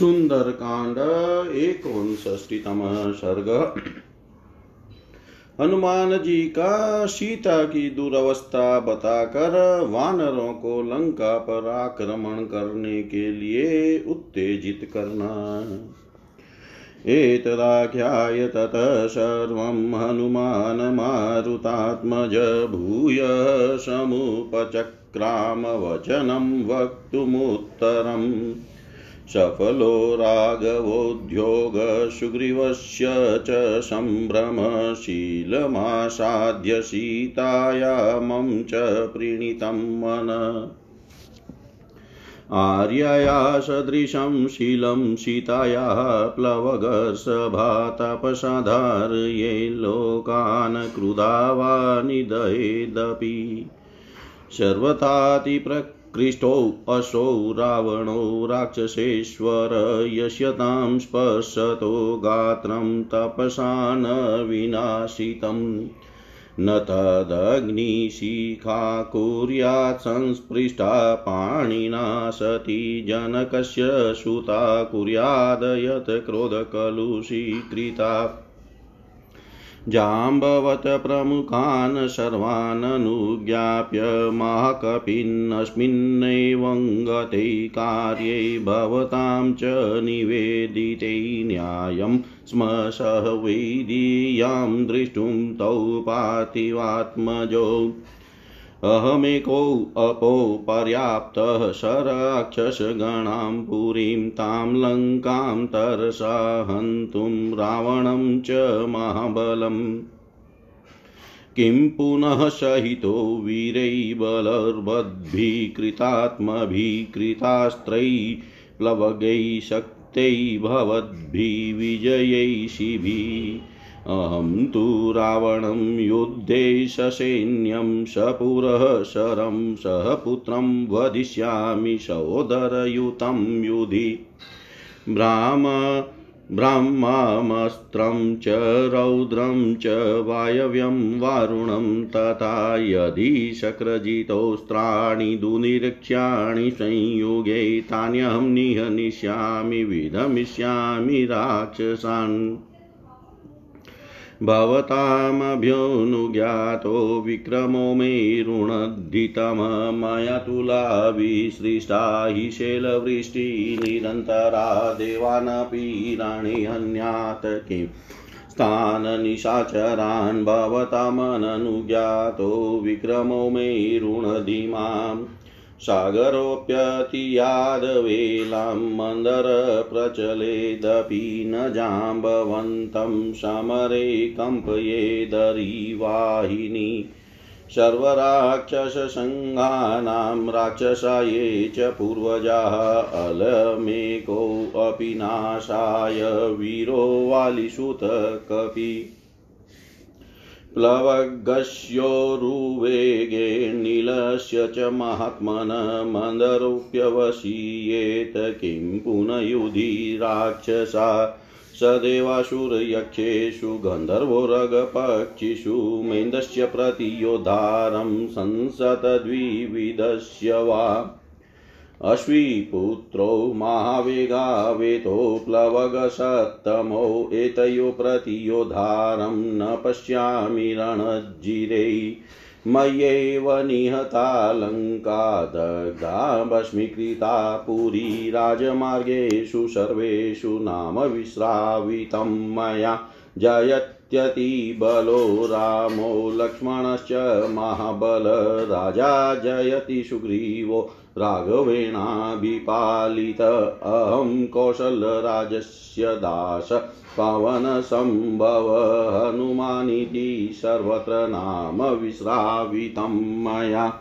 सुंदरकांड एकोनष्टितम सर्ग। हनुमान जी का सीता की दुर्वस्था बताकर वानरों को लंका पर आक्रमण करने के लिए उत्तेजित करना। एतदाख्याय ततः सर्वं हनुमानमारुतात्मज भूय समुपचक्राम वचनं वक्तुमुत्तरम्। सफलो राघवोद्योगसुग्रीवस्य च सम्भ्रमशीलमासाद्य सीताया मम च प्रीणितं मन। आर्यया सदृशं शीलं सीतायाः प्लवगर्षभा तपसाधार्ये लोकान् क्रुधा वा निदयेदपि सर्वथातिप्रकृष्टो असौ रावणो राक्षसेश्वर यस्यतां स्पर्शतो गात्रं तपसा न विनाशितम् न तदग्निशिखा कुर्यात् संस्पृष्टा पाणिना सती जनकस्य सुता कुर्यादयत् क्रोधकलुषीकृता। जाम्बवत प्रमुखान् सर्वाननुज्ञाप्य महाकपिन्नस्मिन्नैवङ्गते कार्ये भवतां च निवेदिते न्यायं स्म सह वैदीयां द्रष्टुं तौ पार्थिवात्मजौ अहमेकोऽपो पर्याप्तः सराक्षसगणां पुरीं तां लङ्कां तरसा रावणं च महाबलम् किं पुनः सहितो वीरैर्बलर्वद्भिः कृतात्मभिः प्लवगैः शक्तैः भवद्भिः अहं तु रावणं युद्धे ससैन्यं सपुरः शरं सह पुत्रं वदिष्यामि सहोदरयुतं युधि। ब्राह्म, ब्राह्ममस्त्रं च, रौद्रं च, वायव्यं वारुणं तथा यदि शक्रजितोस्त्राणि दुनिरीक्ष्याणि संयुगे तान्यहं निहनिष्यामि, विधमिष्यामि राक्षसान्। भवतामभ्योऽनुज्ञातो विक्रमो मे ऋणद्धितमया तुलाभिसृष्टा हि शैलवृष्टिनिरन्तरा देवानपि राणिहन्यात् किं? स्थाननिशाचरान् भवतामननुज्ञातो विक्रमो मे ऋणधिमाम्। सागरोऽप्यतियादवेलां मन्दरप्रचलेदपि न जाम्बवन्तं समरे कम्पयेदरिवाहिनी सर्वराक्षससङ्घानां राक्षसा ये च पूर्वजाः अलमेकोऽपि नाशाय वीरो वालिसुतकपि। प्लवगस्योरुवेगेर्निलस्य च महात्मन मन्दरूप्यवशीयेत किं पुनः युधि राक्षसा? सदेवासुरयक्षेषु गन्धर्वोरगपक्षिषु मेन्दस्य प्रतियोद्धारं संसतद्विविधस्य वा? अश्विपुत्रो महावेगावेतो प्लवगसत्तमो एतयो प्रतियोद्धारं न पश्यामि रणज्जिरे। मय्येव निहता लङ्का दग्धा भस्मीकृता पुरी राजमार्गेषु सर्वेषु नाम विश्रावितं मया। जयत्यतिबलो रामो लक्ष्मणश्च महाबल राजा जयति सुग्रीवो। राघवेणाभिपालित। अहं कौशलराजस्य दास। पवनसम्भव हनुमानिति सर्वत्र नाम विश्रावितं मया।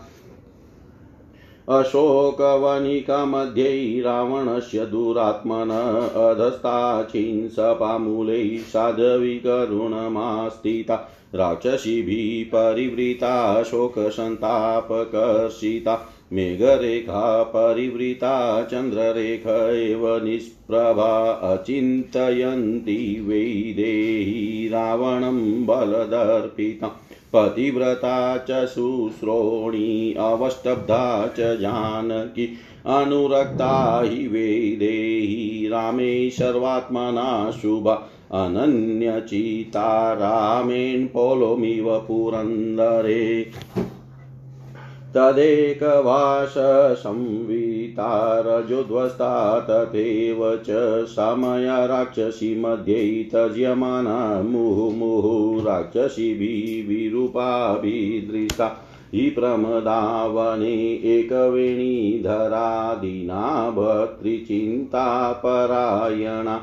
अशोकवनिकामध्ये रावणस्य दुरात्मन अधस्ताचिंसपामूलै साधविकरुणमास्थिता। राक्षसीभिः परिवृता, शोकसन्तापकर्षिता। मेघरेखा परिवृता चन्द्ररेख एव निष्प्रभा अचिन्तयन्ती वैदेही रावणं बलदर्पितम् पतिव्रता च शुश्रोणी अवष्टब्धा च जानकी अनुरक्ता हि वेदेही श्रीरामे सर्वात्मना शुभ अनन्यचिता रामेण पौलोमिव पुरन्दरे तदेकवासंविता रजोध्वस्ता तथैव च समया राक्षसी मध्ये तज्यमाना मुहुमुहुः राक्षसीभिः विरूपाभिदृष्टा हि प्रमदावने एकवेणीधरादीना भर्तृचिन्तापरायणा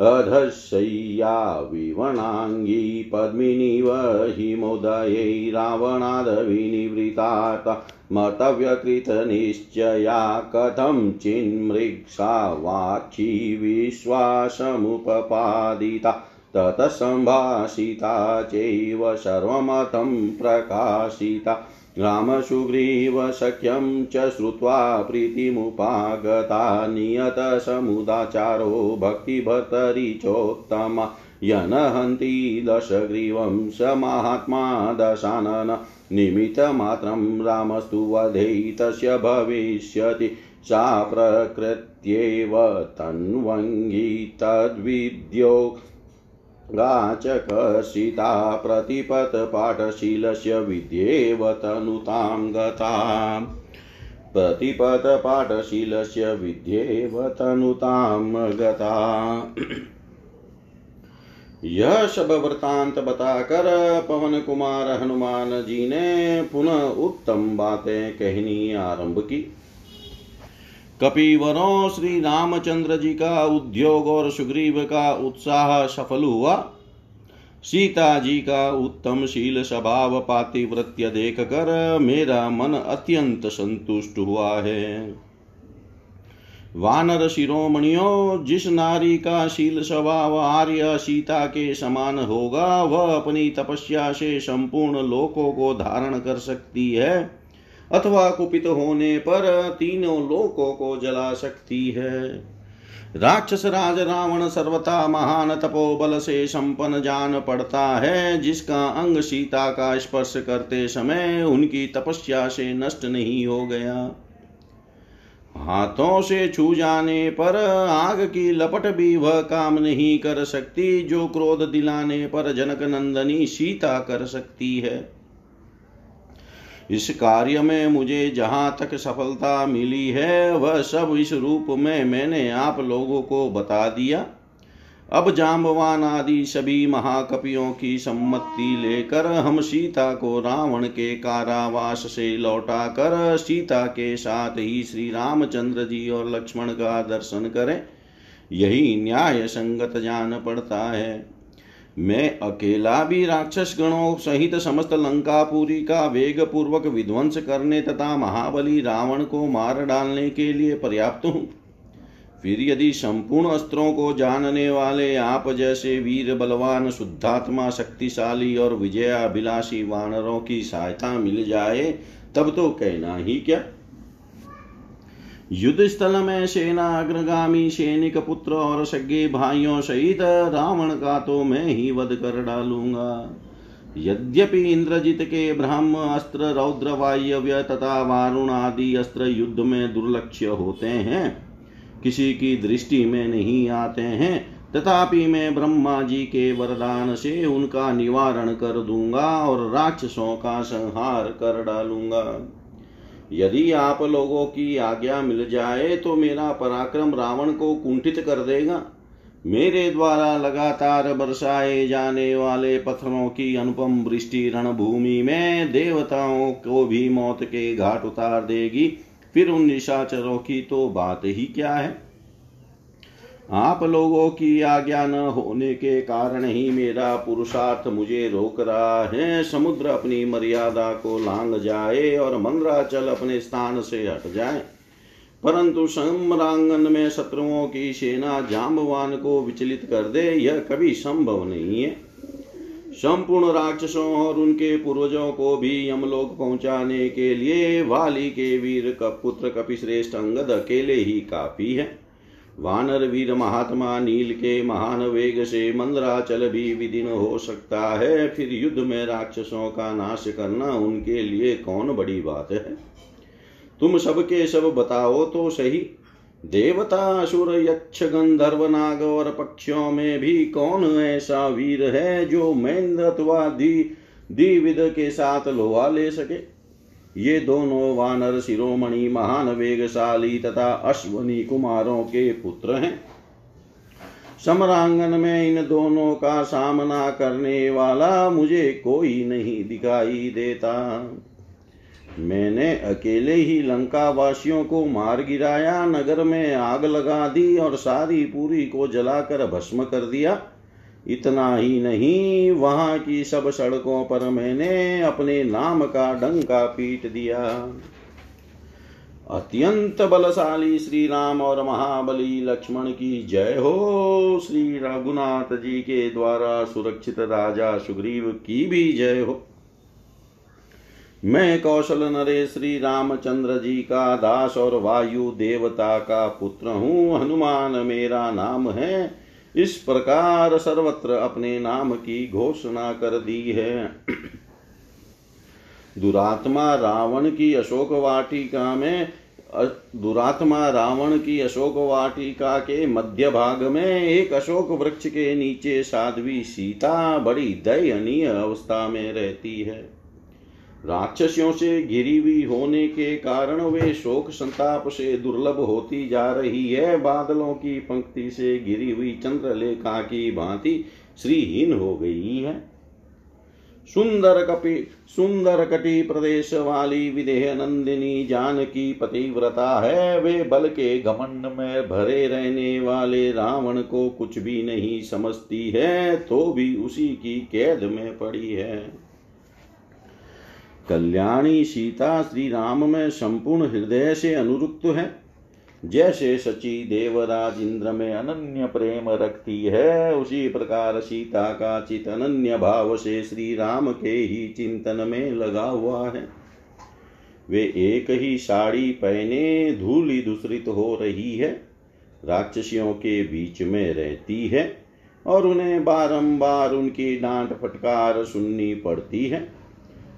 अधशय्या विवणाङ्गी पद्मिनीव हिमोदयै रावणादविनिवृतात् मतव्यकृतनिश्चया कथं चिन्मृक्षा वाक्षी विश्वासमुपपादिता ततः सम्भाषिता चैव सर्वमतं प्रकाशिता रामसुग्रीवसख्यं च श्रुत्वा प्रीतिमुपागता नियतसमुदाचारो भक्तिभर्तरि चोत्तमा यनहन्ति दशग्रीवं स महात्मा दशानन। निमित्तमात्रं रामस्तु वधे तस्य भविष्यति। सा प्रकृत्येव तन्वङ्गी तद्विद्यो गाचकर्षिता प्रतिपथपाठशीलस्य विद्येव तनुतां गता प्रतिपथपाठशीलस्य विद्येव तनुतां गता यह सब वृतांत बताकर पवन कुमार हनुमान जी ने पुनः उत्तम बातें कहनी आरंभ की। कपिवरों श्री रामचंद्र जी का उद्योग और सुग्रीव का उत्साह सफल हुआ। सीता जी का उत्तम शील स्वभाव पातिव्रत्य देख कर मेरा मन अत्यंत संतुष्ट हुआ है। वानर शिरोमणियों, जिस नारी का शील स्वभाव आर्य सीता के समान होगा, वह अपनी तपस्या से संपूर्ण लोकों को धारण कर सकती है। अथवा कुपित होने पर तीनों लोकों को जला सकती है। राक्षस राज रावण सर्वथा महान तपोबल से संपन्न जान पड़ता है, जिसका अंग सीता का स्पर्श करते समय उनकी तपस्या से नष्ट नहीं हो गया। हाथों से छू जाने पर आग की लपट भी वह काम नहीं कर सकती, जो क्रोध दिलाने पर जनक नंदनी सीता कर सकती है। इस कार्य में मुझे जहाँ तक सफलता मिली है, वह सब इस रूप में मैंने आप लोगों को बता दिया। अब जाम्बवान आदि सभी महाकपियों की सम्मति लेकर हम सीता को रावण के कारावास से लौटा कर सीता के साथ ही श्री रामचंद्र जी और लक्ष्मण का दर्शन करें। यही न्याय संगत जान पड़ता है। मैं अकेला भी राक्षस गणों सहित समस्त लंकापुरी का वेग पूर्वक विध्वंस करने तथा महाबली रावण को मार डालने के लिए पर्याप्त हूँ। फिर यदि संपूर्ण अस्त्रों को जानने वाले आप जैसे वीर बलवान, शुद्धात्मा शक्तिशाली और विजयाभिलाषी वानरों की सहायता मिल जाए, तब तो कहना ही क्या? युद्ध स्थल में सेना अग्रगामी सैनिक पुत्र और सगे भाइयों सहित रावण का तो मैं ही वध कर डालूँगा। यद्यपि इंद्रजित के ब्रह्म, अस्त्र, रौद्र, वायव्य तथा वारुण आदि अस्त्र युद्ध में दुर्लक्ष्य होते हैं, किसी की दृष्टि में नहीं आते हैं, तथापि मैं ब्रह्मा जी के वरदान से उनका निवारण कर दूँगा और राक्षसों का संहार कर डालूँगा। यदि आप लोगों की आज्ञा मिल जाए तो मेरा पराक्रम रावण को कुंठित कर देगा। मेरे द्वारा लगातार बरसाए जाने वाले पत्थरों की अनुपम वृष्टि रणभूमि में देवताओं को भी मौत के घाट उतार देगी। फिर उन निशाचरों की तो बात ही क्या है? आप लोगों की आज्ञा न होने के कारण ही मेरा पुरुषार्थ मुझे रोक रहा है। समुद्र अपनी मर्यादा को लांग जाए और मंद्राचल अपने स्थान से हट जाए। परंतु सम्रांगन में शत्रुओं की सेना जाम्बवान को विचलित कर दे, यह कभी संभव नहीं है। संपूर्ण राक्षसों और उनके पूर्वजों को भी यमलोक पहुँचाने के लिए वाली के वीर का पुत्र कपिश्रेष्ठ अंगद अकेले ही काफ़ी है। वानर वीर महात्मा नील के महान वेग से मंदराचल भी विदिन हो सकता है, फिर युद्ध में राक्षसों का नाश करना उनके लिए कौन बड़ी बात है? तुम सबके सब बताओ तो सही। देवता, असुर, यक्ष, गंधर्व, नाग और पक्षियों में भी कौन ऐसा वीर है जो महेंद्र अथवा द्विविद के साथ लोहा ले सके? ये दोनों वानर शिरोमणि महान वेगशाली तथा अश्वनी कुमारों के पुत्र हैं। समरांगन में इन दोनों का सामना करने वाला मुझे कोई नहीं दिखाई देता। मैंने अकेले ही लंका वासियों को मार गिराया, नगर में आग लगा दी और सारी पूरी को जलाकर भस्म कर दिया। इतना ही नहीं, वहाँ की सब सड़कों पर मैंने अपने नाम का डंका पीट दिया। अत्यंत बलशाली श्री राम और महाबली लक्ष्मण की जय हो। श्री रघुनाथ जी के द्वारा सुरक्षित राजा सुग्रीव की भी जय हो। मैं कौशल नरेश श्री रामचंद्र जी का दास और वायु देवता का पुत्र हूँ। हनुमान मेरा नाम है। इस प्रकार सर्वत्र अपने नाम की घोषणा कर दी है। दुरात्मा रावण की अशोक वाटिका में दुरात्मा रावण की अशोक वाटिका के मध्य भाग में एक अशोक वृक्ष के नीचे साध्वी सीता बड़ी दयनीय अवस्था में रहती है। राक्षसियों से घिरी हुई होने के कारण वे शोक संताप से दुर्लभ होती जा रही है। बादलों की पंक्ति से घिरी हुई चंद्रलेखा की भांति श्रीहीन हो गई है। सुंदर कपि, सुंदर कटी प्रदेश वाली विदेह नंदिनी जानकी पतिव्रता है। वे बल के घमंड में भरे रहने वाले रावण को कुछ भी नहीं समझती है तो भी उसी की कैद में पड़ी है। कल्याणी सीता श्री राम में संपूर्ण हृदय से अनुरुक्त है। जैसे सची देवराज इंद्र में अनन्य प्रेम रखती है, उसी प्रकार सीता का चित अनन्य भाव से श्री राम के ही चिंतन में लगा हुआ है। वे एक ही साड़ी पहने धूली दूसरित हो रही है, राक्षसियों के बीच में रहती है और उन्हें बारंबार उनकी डांट फटकार सुननी पड़ती है।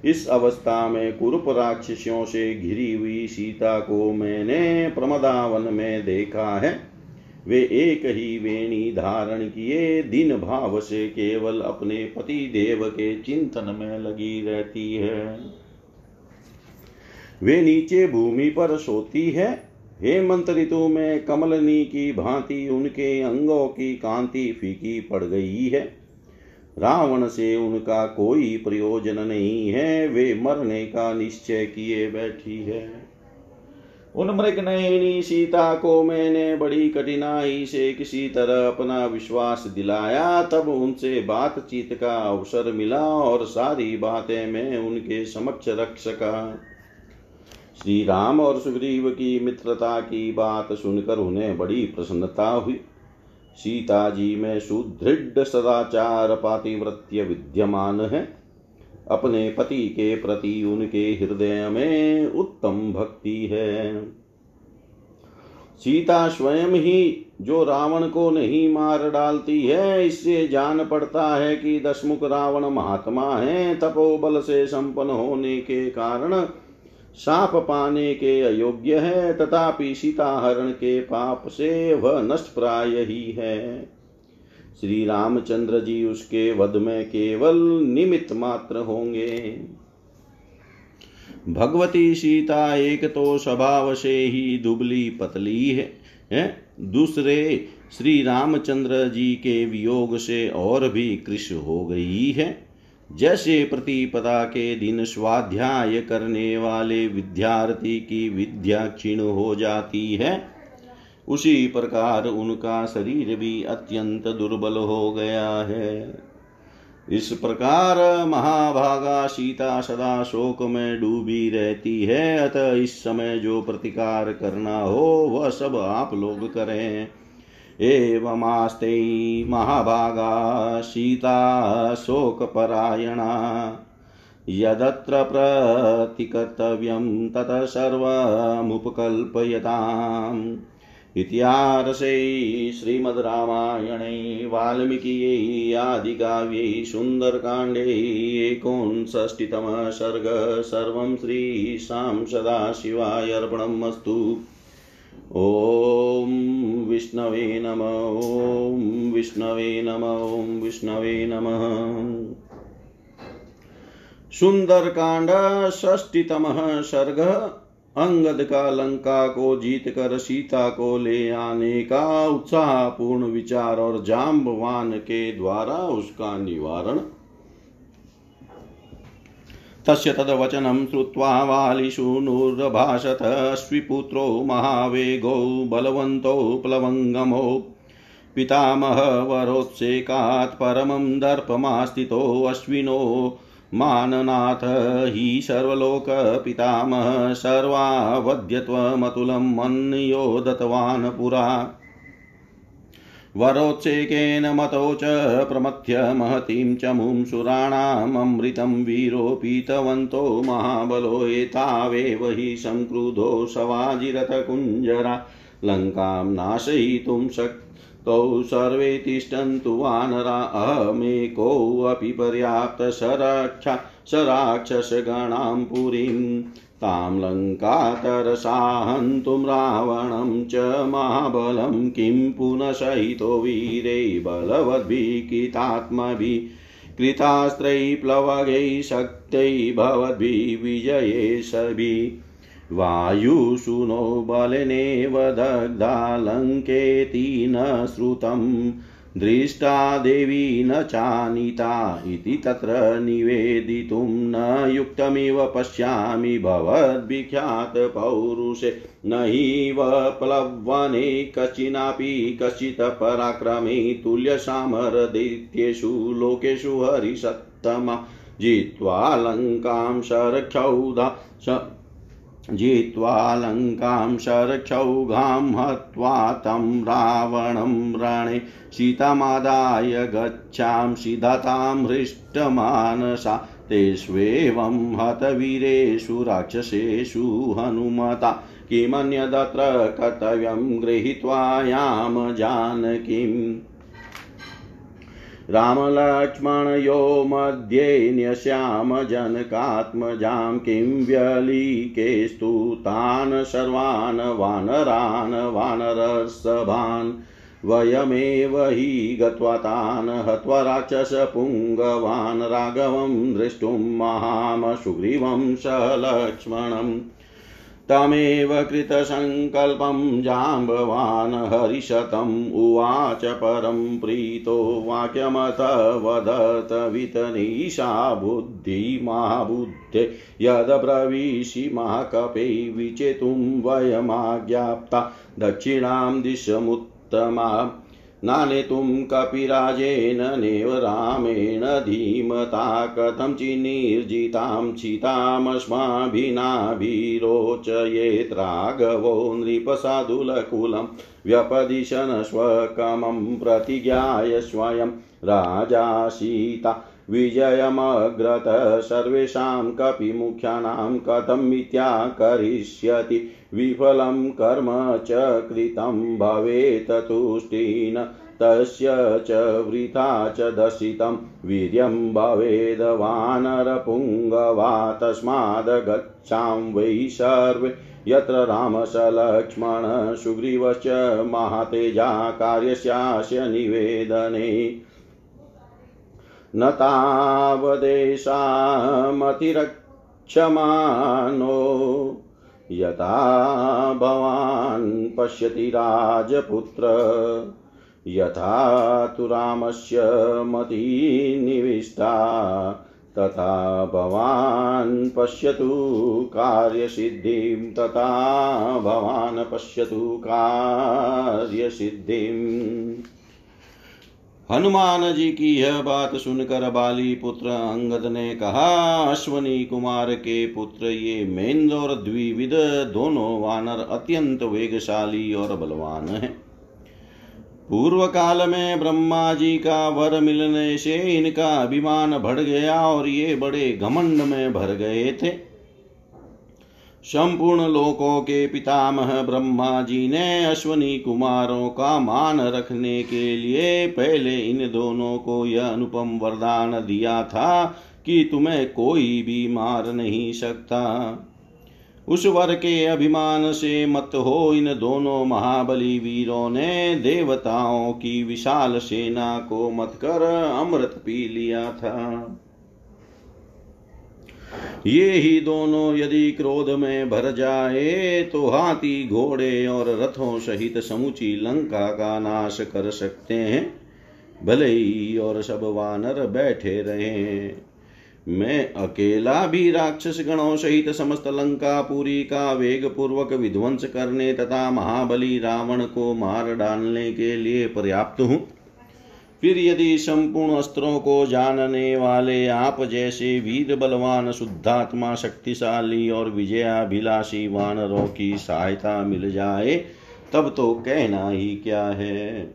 इस अवस्था में कुरूप राक्षसियों से घिरी हुई सीता को मैंने प्रमदावन में देखा है। वे एक ही वेणी धारण किए, दिन भाव से केवल अपने पति देव के चिंतन में लगी रहती है। वे नीचे भूमि पर सोती है। हेमंत ऋतु में कमलनी की भांति उनके अंगों की कांति फीकी पड़ गई है। रावण से उनका कोई प्रयोजन नहीं है, वे मरने का निश्चय किए बैठी है। उन मृग नयनी सीता को मैंने बड़ी कठिनाई से किसी तरह अपना विश्वास दिलाया। तब उनसे बातचीत का अवसर मिला और सारी बातें मैं उनके समक्ष रख सका। श्री राम और सुग्रीव की मित्रता की बात सुनकर उन्हें बड़ी प्रसन्नता हुई। सीता जी में सुदृढ़ सदाचार पातिव्रत्य विद्यमान है। अपने पति के प्रति उनके हृदय में उत्तम भक्ति है। सीता स्वयं ही जो रावण को नहीं मार डालती है, इससे जान पड़ता है कि दशमुख रावण महात्मा है। तपोबल से संपन्न होने के कारण साप पाने के अयोग्य है तथापि सीताहरण के पाप से वह नष्ट प्राय ही है। श्री रामचंद्र जी उसके वध में केवल निमित्त मात्र होंगे। भगवती सीता एक तो स्वभाव से ही दुबली पतली है, है? दूसरे श्री रामचंद्र जी के वियोग से और भी कृष हो गई है। जैसे प्रतिपदा के दिन स्वाध्याय करने वाले विद्यार्थी की विद्या क्षीण हो जाती है, उसी प्रकार उनका शरीर भी अत्यंत दुर्बल हो गया है। इस प्रकार महाभागा सीता सदा शोक में डूबी रहती है, अतः इस समय जो प्रतिकार करना हो, वह सब आप लोग करें। एवमास्ते महाभागा सीता शोकपरायणा। यदत्र प्रतिकर्तव्यं ततः सर्वमुपकल्पयताम्। इत्यार्षे श्रीमद्रामायणे वाल्मीकियै आदिकाव्यै सुन्दरकाण्डे एकोनषष्टितमः सर्ग सर्वं श्रीशां सदाशिवाय अस्तु। ॐ विष्णवे नम ॐ विष्णवे नम ॐ विष्णवे नमः। सुंदरकांड, षष्टितमः सर्ग, अंगद का लंका को जीत कर सीता को ले आने का उत्साहपूर्ण विचार और जाम्बवान के द्वारा उसका निवारण तस्य तद्वचनं श्रुत्वा वालिशूनुर्भाषत अश्विपुत्रो महावेगो बलवन्तो प्लवङ्गमो। पितामहवरोत्सेकात् परमं दर्पमास्थितो अश्विनो माननाथ हि सर्वलोकपितामह सर्वावध्यत्वमतुलं मन्यो दत्तवान् पुरा। वरोत्सेकेन मतौ च प्रमथ्य महतीं चमुं सुराणाममृतं वीरोपीतवन्तो महाबलो एतावेव हि संक्रुधो शवाजिरथकुञ्जरा लङ्कां नाशयितुं शक्तौ सर्वे तिष्ठन्तु वानरा। अहमेकोऽपि पर्याप्तसरक्षा सराक्षसगणां पुरीम् तां लङ्कातरसा हन्तुं रावणं च महाबलं किं पुनः सहितो वीरे बलवद्भिकितात्मभिः कृतास्त्रैः प्लवगैः शक्तैः भवद्भिः विजयेशभिः वायुशुनो बलेनेव दग्धालङ्केति न श्रुतम्। दृष्टा देवी न चानिता इति तत्र निवेदितुं न युक्तमिव पश्यामि भवद्विख्यातपौरुषे न हीव प्लवने कश्चिनापि कश्चित् पराक्रमे तुल्यसामरदैत्येषु लोकेषु हरिसत्तमा। जित्वा लङ्कां शरक्षौधा जित्वा लङ्कां शरक्षौघां हत्वा तं रावणं रणे सीतामादाय गच्छांसि दतां हृष्टमानसा तेष्वेवं हतवीरेषु राक्षसेषु हनुमता। किमन्यदत्र कर्तव्यं गृहीत्वा याम जानकीम्। रामलक्ष्मणयो मध्ये न्यस्याम जनकात्मजां किं व्यलीकेस्तु तान् सर्वान् वानरान् वानरसभान् वयमेव हि गत्वा तान् हत्वा राक्षसपुङ्गवान् राघवं द्रष्टुं महाम सुग्रीवं सलक्ष्मणम् तमेव कृतसङ्कल्पं जाम्बवान् हरिशतम् उवाच परं प्रीतो वाक्यमथ वदत वितनीशा बुद्धिमाबुद्धे यदब्रवीषि महाकपे विचेतुं वयमाज्ञाप्ता दक्षिणां दिशमुत्तमा नानेतुं कपिराजेन नेव रामेण धीमता कथं चिन्निर्जितां चितामस्माभिनाभिरोचयेत् राघवो नृपसाधुलकुलं व्यपदिशन् स्वकमं प्रतिज्ञाय स्वयं राजा सीता विजयमग्रत सर्वेषां कपिमुख्यानां कथं मिथ्या करिष्यति? विफलं कर्म च कृतं भवेत् तुष्टिन, तस्य च वृथा च दर्शितं। वीर्यं भवेद् वानरपुङ्गवा तस्माद् वै सर्वे। यत्र रामसलक्ष्मण सुग्रीवश्च महातेजा कार्यस्यास्य निवेदने न तावदेशामतिरक्षमानो। यथा भवान् पश्यति राजपुत्र, यथा तु रामस्य मतिनिविष्टा, तथा भवान् पश्यतु कार्यसिद्धिं, तथा भवान् पश्यतु कार्यसिद्धिम् हनुमान जी की यह बात सुनकर बाली पुत्र अंगद ने कहा, अश्वनी कुमार के पुत्र, ये मेन्द्र और द्विविद दोनों वानर अत्यंत वेगशाली और बलवान हैं। पूर्व काल में ब्रह्मा जी का वर मिलने से इनका अभिमान बढ़ गया और ये बड़े घमंड में भर गए थे। संपूर्ण लोकों के पितामह ब्रह्मा जी ने अश्वनी कुमारों का मान रखने के लिए पहले इन दोनों को यह अनुपम वरदान दिया था कि तुम्हें कोई भी मार नहीं सकता। उस वर के अभिमान से मत हो इन दोनों महाबली वीरों ने देवताओं की विशाल सेना को मत कर अमृत पी लिया था। ये ही दोनों यदि क्रोध में भर जाए तो हाथी, घोड़े और रथों सहित समूची लंका का नाश कर सकते हैं। भले ही और सब वानर बैठे रहे। मैं अकेला भी राक्षस गणों सहित समस्त लंका, पुरी का वेग पूर्वक विध्वंस करने तथा महाबली रावण को मार डालने के लिए पर्याप्त हूँ। फिर यदि संपूर्ण अस्त्रों को जानने वाले आप जैसे वीर बलवान, शुद्धात्मा शक्तिशाली और विजयाभिलाषी वानरों की सहायता मिल जाए, तब तो कहना ही क्या है?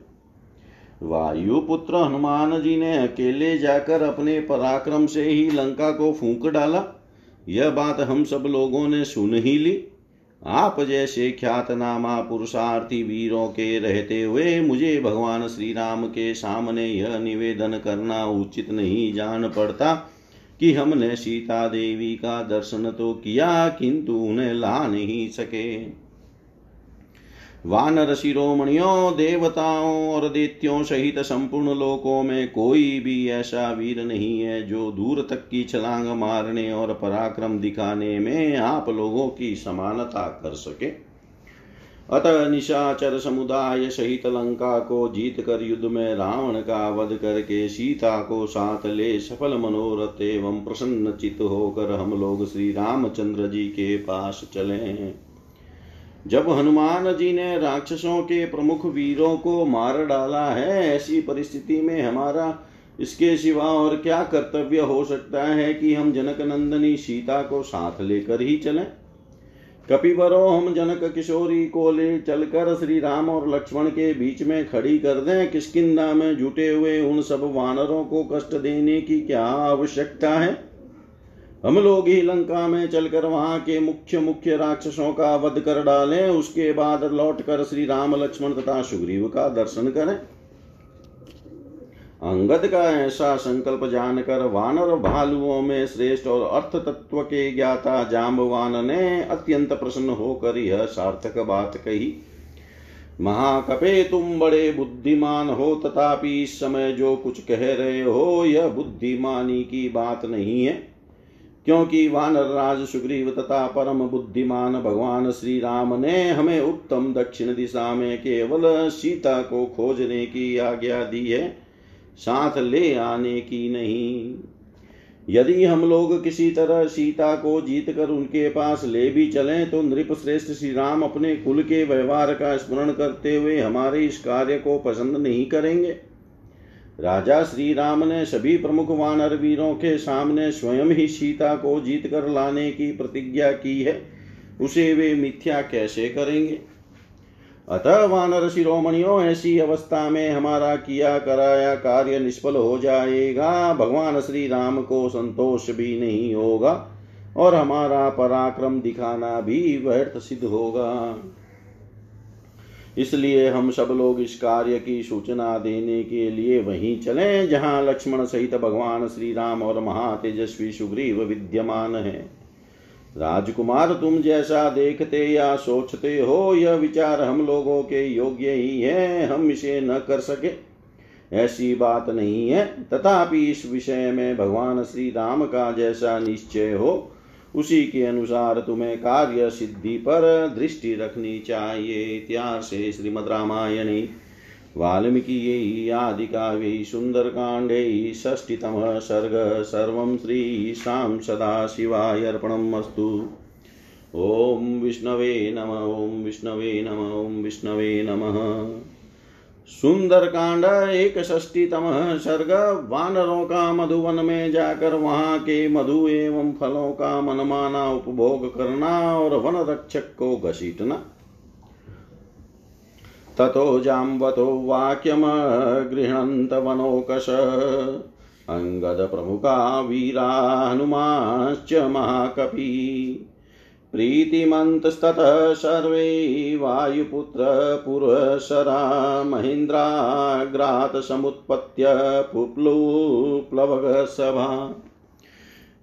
वायुपुत्र हनुमान जी ने अकेले जाकर अपने पराक्रम से ही लंका को फूंक डाला। यह बात हम सब लोगों ने सुन ही ली। आप जैसे ख्यात नामा पुरुषार्थी वीरों के रहते हुए मुझे भगवान श्री राम के सामने यह निवेदन करना उचित नहीं जान पड़ता कि हमने सीता देवी का दर्शन तो किया, किंतु उन्हें ला नहीं सके। वानर शिरोमणियों देवताओं और देत्यों सहित संपूर्ण लोकों में कोई भी ऐसा वीर नहीं है जो दूर तक की छलांग मारने और पराक्रम दिखाने में आप लोगों की समानता कर सके। अतः निशाचर समुदाय सहित लंका को जीत कर युद्ध में रावण का वध करके सीता को साथ ले सफल मनोरथ एवं प्रसन्न चित होकर हम लोग श्री रामचंद्र जी के पास चले। जब हनुमान जी ने राक्षसों के प्रमुख वीरों को मार डाला है, ऐसी परिस्थिति में हमारा इसके सिवा और क्या कर्तव्य हो सकता है कि हम जनक नंदनी सीता को साथ लेकर ही चलें? कपिवरो, हम जनक किशोरी को ले चलकर श्री राम और लक्ष्मण के बीच में खड़ी कर दें। किसकिदा में जुटे हुए उन सब वानरों को कष्ट देने की क्या आवश्यकता है? हम लोग ही लंका में चलकर वहाँ के मुख्य मुख्य राक्षसों का वध कर डालें, उसके बाद लौट कर श्री राम लक्ष्मण तथा सुग्रीव का दर्शन करें। अंगद का ऐसा संकल्प जानकर वानर भालुओं में श्रेष्ठ और अर्थ तत्व के ज्ञाता जाम्बवान ने अत्यंत प्रसन्न होकर यह सार्थक बात कही। महाकपे तुम बड़े बुद्धिमान हो, तथापि इस समय जो कुछ कह रहे हो, यह बुद्धिमानी की बात नहीं है। क्योंकि वानर राज सुग्रीव तथा परम बुद्धिमान भगवान श्री राम ने हमें उत्तम दक्षिण दिशा में केवल सीता को खोजने की आज्ञा दी है, साथ ले आने की नहीं। यदि हम लोग किसी तरह सीता को जीत कर उनके पास ले भी चलें तो नृप श्रेष्ठ श्री राम अपने कुल के व्यवहार का स्मरण करते हुए हमारे इस कार्य को पसंद नहीं करेंगे। राजा श्री राम ने सभी प्रमुख वानर वीरों के सामने स्वयं ही सीता को जीत कर लाने की प्रतिज्ञा की है। उसे वे मिथ्या कैसे करेंगे? अतः वानर शिरोमणियों, ऐसी अवस्था में हमारा किया कराया कार्य निष्फल हो जाएगा। भगवान श्री राम को संतोष भी नहीं होगा और हमारा पराक्रम दिखाना भी व्यर्थ सिद्ध होगा। इसलिए हम सब लोग इस कार्य की सूचना देने के लिए वहीं चले, जहाँ लक्ष्मण सहित भगवान श्री राम और महातेजस्वी सुग्रीव विद्यमान है। राजकुमार, तुम जैसा देखते या सोचते हो, यह विचार हम लोगों के योग्य ही है, हम इसे न कर सके। ऐसी बात नहीं है, तथापि इस विषय में भगवान श्री राम का जैसा निश्चय हो उसी के अनुसार तुम्हें कार्य सिद्धि पर दृष्टि रखनी चाहिए। इतिहास श्रीमद रामायणे। वाल्मीकि आदि काव्य सुंदर कांडे षष्टितम सर्ग। सर्व श्रीशां सदाशिवाय अर्पणमस्तु ॐ विष्णवे नम, ॐ विष्णवे नम, ॐ विष्णवे नमः। सुंदर कांड एक षष्टीतम सर्ग, वानरों का मधुवन में जाकर वहाँ के मधु एवं फलों का मनमाना उपभोग करना और वन रक्षक को घसीटना। ततो जाम्बतो वाक्यम गृहणन्त वनोकश। अंगद प्रमुखा वीरा हनुमाश्च महाकपि। प्रीतिमन्तस्ततः सर्वे वायुपुत्र पुरशरा महेन्द्राग्रात् समुत्पत्य पुप्लुप्लवगसभा।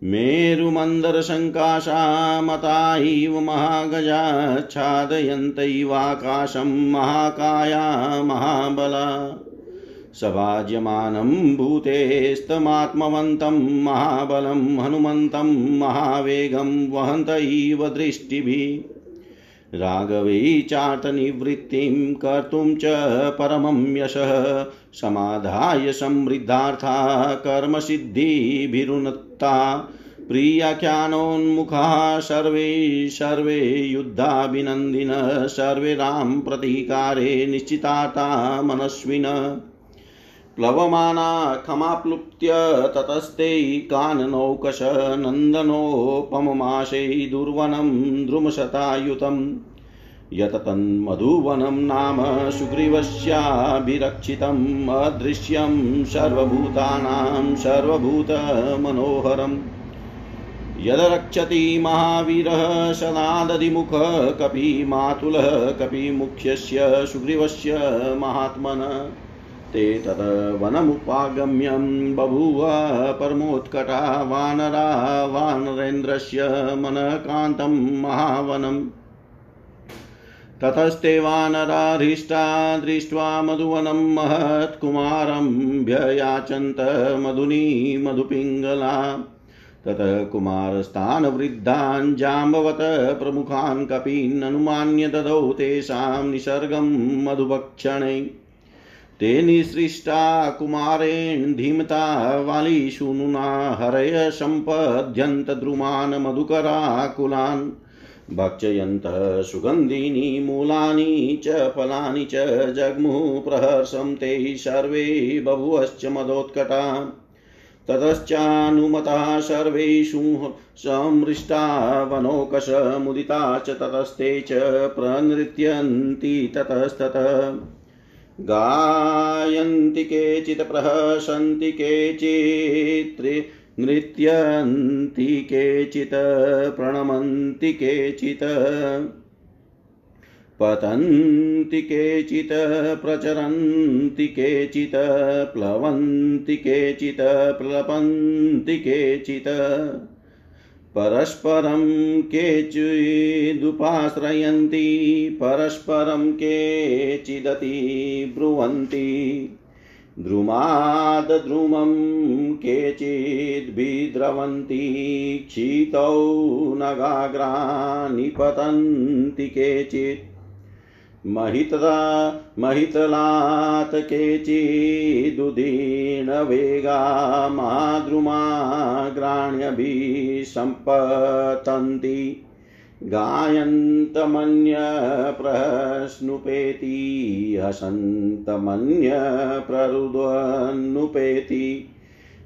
मेरुमन्दरशङ्काशा मता इव महागजाच्छादयन्तैवाकाशं महाकाया महाबला। सभाज्यमानं भूतेस्तमात्मवन्तं महाबलं हनुमन्तं महावेगं वहन्त इव दृष्टिभिः। राघवे चार्तनिवृत्तिं कर्तुं च परमं यशः। समाधाय समृद्धार्था कर्मसिद्धिभिरुन्नता प्रियाख्यानोन्मुखाः सर्वे सर्वे युद्धाभिनन्दिन, सर्वे राम प्रतीकारे निश्चिताता मनस्विन। प्लवमाना खमाप्लुप्त्य ततस्ते काननौकश नन्दनोपममाशै दुर्वनं द्रुमशतायुतम्। यततन्मधुवनं नाम सुग्रीवस्याभिरक्षितम्, अदृश्यं सर्वभूतानां सर्वभूतमनोहरम्। यदरक्षति महावीरः सदा दधिमुखः कपिमातुलः कपिमुख्यस्य सुग्रीवस्य महात्मन। ते तत् वनमुपागम्यं बभूव परमोत्कटा वानरा वानरेन्द्रस्य मनकान्तं महावनम् ततस्ते वानराधीष्टा दृष्ट्वा मधुवनं महत्कुमारं व्ययाचन्त मधुनी मधुपिङ्गला। ततः कुमारस्थानवृद्धान् जाम्बवत प्रमुखान् कपीन् अनुमान्य ददौ तेषां निसर्गं मधुभक्षणे। ते निसृष्टा कुमारेण धीमता वालीशूनुना हरय सम्पद्यन्तद्रुमान् मधुकराकुलान् भक्षयन्तः सुगन्धीनि मूलानि च फलानि च जग्मुः प्रहर्षं ते सर्वे बभुवश्च मदोत्कटा ततश्चानुमतः सर्वेषु समृष्टा वनौकशमुदिता च ततस्ते च प्रनृत्यन्ति ततस्ततः। गायन्ति केचित् प्रहसन्ति केचित् नृत्यन्ति केचित् प्रणमन्ति केचित् पतन्ति केचित् प्रचरन्ति केचित् प्लवन्ति केचित् प्लपन्ति केचित् परस्परं केचिदुपाश्रयन्ति परस्परं केचिदति ब्रुवन्ति। द्रुमाद्रुमं केचिद्भिद्रवन्ति क्षितौ नगाग्रानि पतन्ति केचित्। महितला महितलात् केचिदुदीर्णवेगा माद्रुमाग्राण्यभिः सम्पतन्ति गायन्तमन्यप्रश्नुपेति हसन्तमन्यप्ररुदन्नुपेति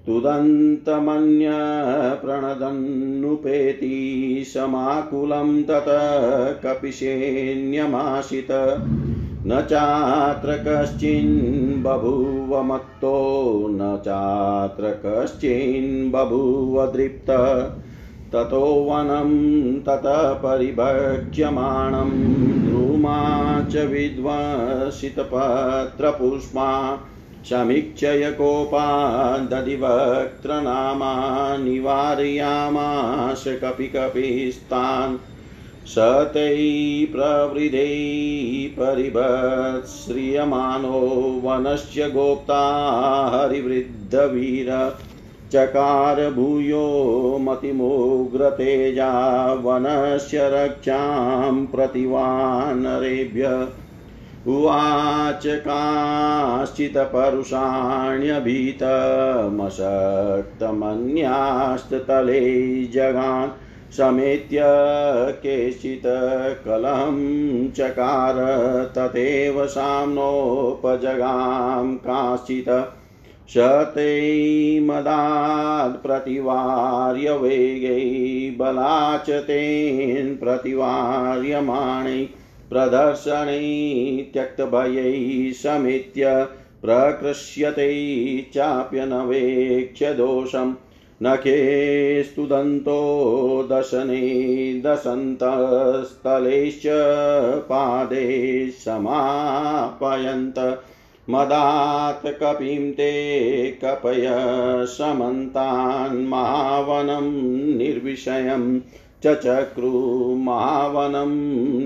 तुदन्तमन्यप्रणदन्नुपेति समाकुलं तत कपिशेन्यमाशित। न चात्र कश्चिन् बभूव मत्तो, न चात्र कश्चिन् बभूव दृप्त। ततो वनं ततः परिभक्ष्यमाणं, द्रुमा च विध्वसितपत्रपुष्पा। समीक्षय कोपादधिवक्त्रनामा निवारयामाश कपि कपिस्तान् स तै प्रवृधै परिभत्स्रियमाणो वनस्य गोप्ता हरिवृद्धवीर चकार भूयो मतिमुग्रतेजा वनस्य रक्षां प्रतिवानरेभ्य उवाच काश्चित्परुषाण्यभीतमशक्तमन्यास्ततले जगान् समेत्य केचित् कलहं चकार तथैव साम्नोपजगां काश्चित् शतै मदात् प्रतिवार्य वेगै बलाच तेन प्रतिवार्यमाणै प्रदर्शनै त्यक्तभयै समेत्य प्रकृष्यते चाप्यनवेक्ष्य दोषम् नखेस्तुदन्तो दशने दशन्तस्थलेश्च पादे समापयन्त। मदात् कपिं ते कपय समन्तान्मावनं निर्विषयं चचक्रु मावनं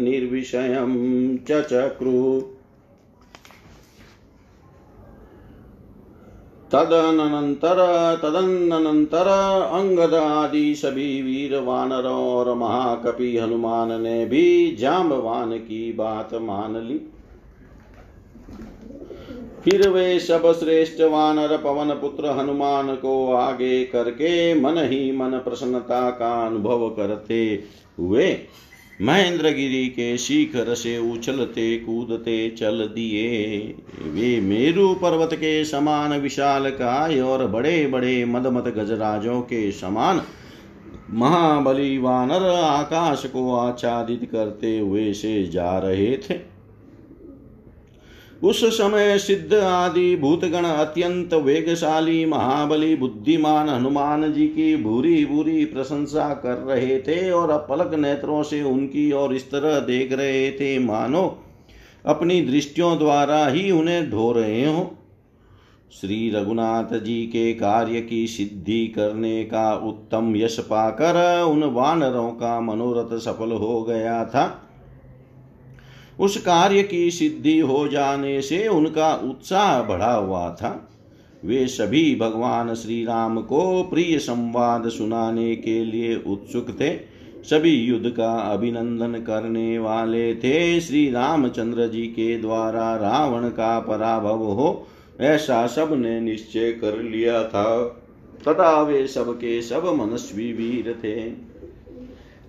निर्विषयं चचक्रु। तदनंतर तदनंतर अंगद आदि सभी वीर वानर और महाकपि हनुमान ने भी जाम्बवान की बात मान ली। फिर वे सब श्रेष्ठ वानर पवन पुत्र हनुमान को आगे करके मन ही मन प्रसन्नता का अनुभव करते हुए महेंद्रगिरी के शिखर से उछलते, कूदते, चल दिए। वे मेरु पर्वत के समान विशाल काय और बड़े बड़े मदमत गजराजों के समान महाबली वानर आकाश को आच्छादित करते हुए से जा रहे थे। उस समय सिद्ध आदि भूतगण अत्यंत वेगशाली, महाबली, बुद्धिमान हनुमान जी की भूरी भूरी प्रशंसा कर रहे थे और अपलक नेत्रों से उनकी और इस तरह देख रहे थे, मानो, अपनी दृष्टियों द्वारा ही उन्हें ढो रहे हो। श्री रघुनाथ जी के कार्य की सिद्धि करने का उत्तम यश पाकर उन वानरों का मनोरथ सफल हो गया था। उस कार्य की सिद्धि हो जाने से उनका उत्साह बढ़ा हुआ था। वे सभी भगवान श्री राम को प्रिय संवाद सुनाने के लिए उत्सुक थे। सभी युद्ध का अभिनंदन करने वाले थे। श्री रामचंद्र जी के द्वारा रावण का पराभव हो, ऐसा सबने निश्चय कर लिया था। तथा वे सबके सब मनस्वी वीर थे।